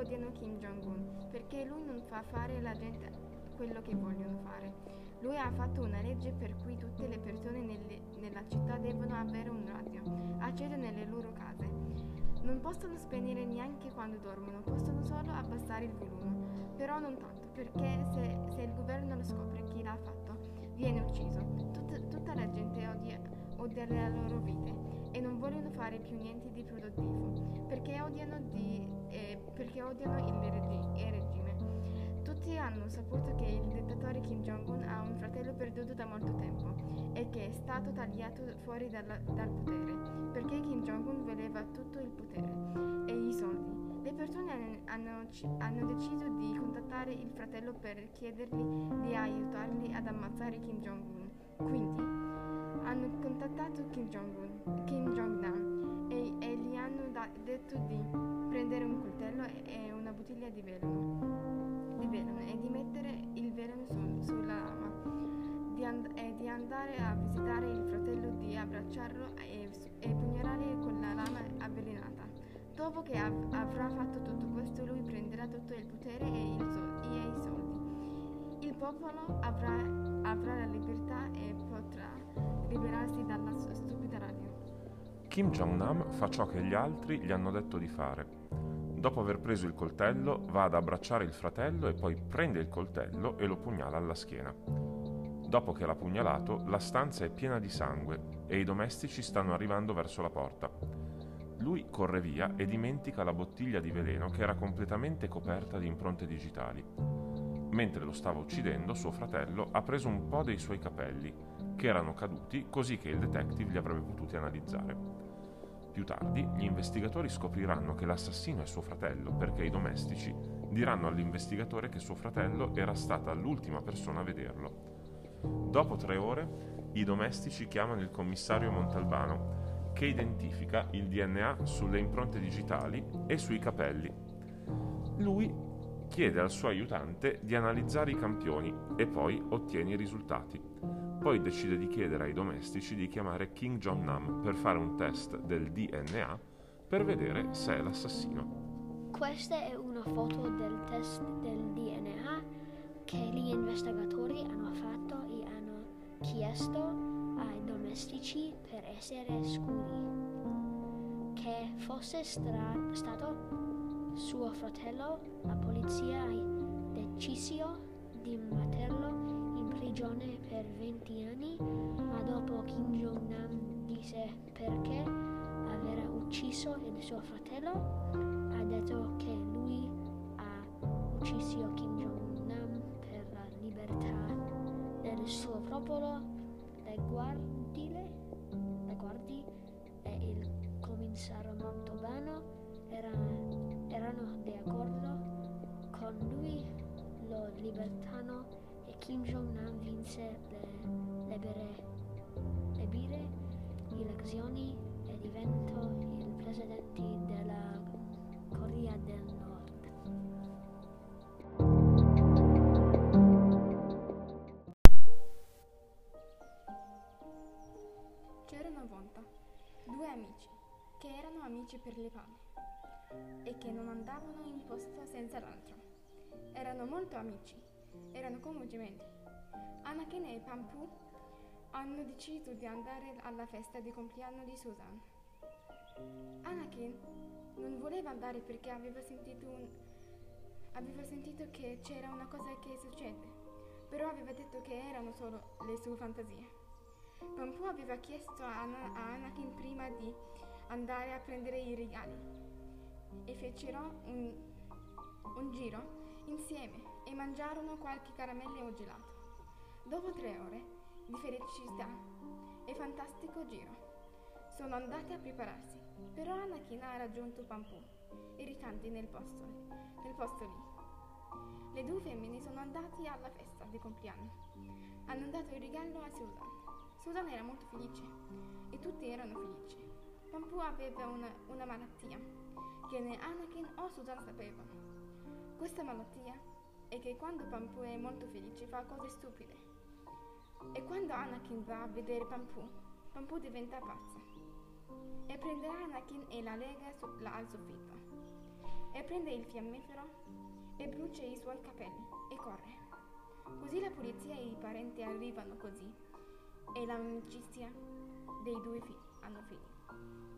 odiano Kim Jong-un perché lui non fa fare alla gente quello che vogliono fare. Lui ha fatto una legge per cui tutte le persone nelle, nella città devono avere un radio acceso nelle loro case. Non possono spegnere neanche quando dormono, possono solo abbassare il volume. Però non tanto, perché se, se il governo lo scopre chi l'ha fatto, viene ucciso. Tutta, tutta la gente odia, odia le loro vite e non vogliono fare più niente di produttivo, perché odiano, di, eh, perché odiano il, regi- il regime. Tutti hanno saputo che il dittatore Kim Jong-un ha un fratello perduto da molto tempo e che è stato tagliato fuori dalla, dal potere, perché Kim Jong-un voleva tutto il potere e i soldi. Le persone hanno, hanno, deciso di contattare il fratello per chiedergli di aiutarli ad ammazzare Kim Jong-un. Quindi hanno contattato Kim Jong-un, Kim Jong-nam e, e, gli hanno da- detto di prendere un coltello e una bottiglia di veleno, di veleno e di mettere il veleno su, sulla lama di and- e di andare a visitare il fratello, di abbracciarlo e, e pugnalarlo con la lama avvelenata. Dopo che av- avrà fatto tutto questo, lui prenderà tutto il potere e, il so- e i soldi. Il popolo avrà, avrà Kim Jong-nam fa ciò che gli altri gli hanno detto di fare. Dopo aver preso il coltello, va ad abbracciare il fratello e poi prende il coltello e lo pugnala alla schiena. Dopo che l'ha pugnalato, la stanza è piena di sangue e i domestici stanno arrivando verso la porta. Lui corre via e dimentica la bottiglia di veleno che era completamente coperta di impronte digitali. Mentre lo stava uccidendo, suo fratello ha preso un po' dei suoi capelli, che erano caduti così che il detective li avrebbe potuti analizzare. Più tardi, gli investigatori scopriranno che l'assassino è suo fratello perché i domestici diranno all'investigatore che suo fratello era stata l'ultima persona a vederlo. Dopo tre ore, i domestici chiamano il commissario Montalbano, che identifica il DNA sulle impronte digitali e sui capelli. Lui chiede al suo aiutante di analizzare i campioni e poi ottiene i risultati. Poi decide di chiedere ai domestici di chiamare King John Nam per fare un test del DNA per vedere se è l'assassino. Questa è una foto del test del DNA che gli investigatori hanno fatto e hanno chiesto ai domestici per essere sicuri che fosse stra- stato suo fratello. La polizia ha deciso di metterlo in prigione per 20 anni, ma dopo Kim Jong-nam disse perché aver ucciso il suo fratello, ha detto che lui ha ucciso Kim Jong-nam per la libertà del suo popolo, le guardie, le guardie e il commissario Montalbano erano, erano d'accordo con lui, lo libertano Kim Jong-nam vinse le, le, bere- le bire elezioni e diventò il presidente della Corea del Nord. C'era una volta due amici che erano amici per le palle e che non andavano in posto senza l'altro. Erano molto amici, erano gemelli. Anakin e Pampu hanno deciso di andare alla festa di compleanno di Susan. Anakin non voleva andare perché aveva sentito, un- aveva sentito che c'era una cosa che succede, però aveva detto che erano solo le sue fantasie. Pampu aveva chiesto a, Ana- a Anakin prima di andare a prendere i regali e fecero un, un giro insieme e mangiarono qualche caramelle o gelato. Dopo tre ore di felicità e fantastico giro, sono andati a prepararsi, però Anakin ha raggiunto Pampu, irritante nel posto, nel posto lì. Le due femmine sono andate alla festa di compleanno. Hanno dato il regalo a Susan. Susan era molto felice e tutti erano felici. Pampu aveva una, una malattia che né Anakin o Susan sapevano. Questa malattia è che quando Pampu è molto felice fa cose stupide. E quando Anakin va a vedere Pampu, Pampu diventa pazza e prende Anakin e la lega su- là al soffitto. e prende il fiammifero e brucia i suoi capelli e corre. Così la polizia e i parenti arrivano così e l'amicizia dei due fi- hanno figli.